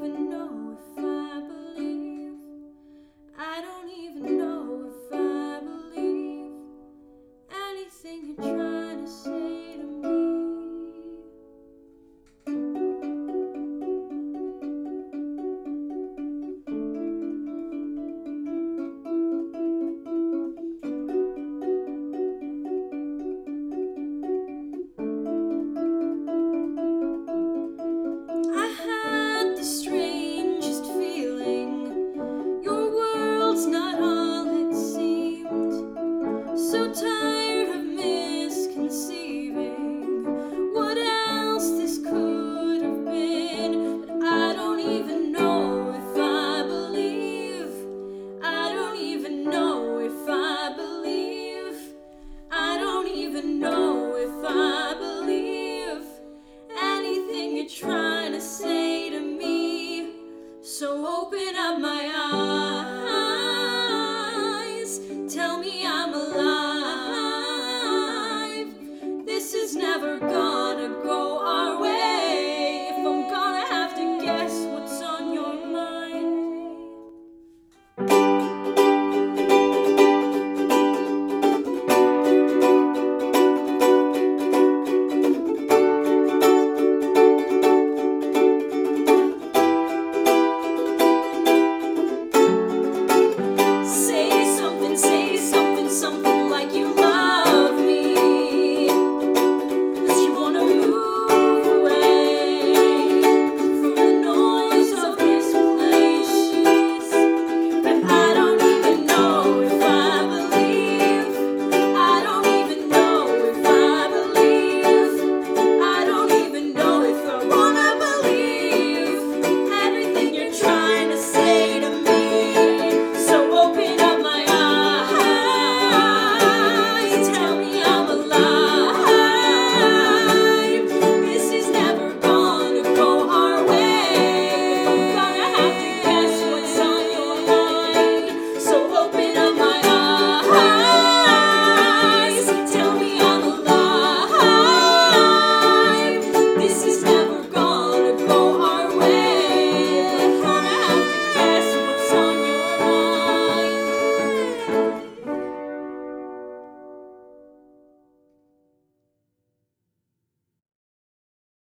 even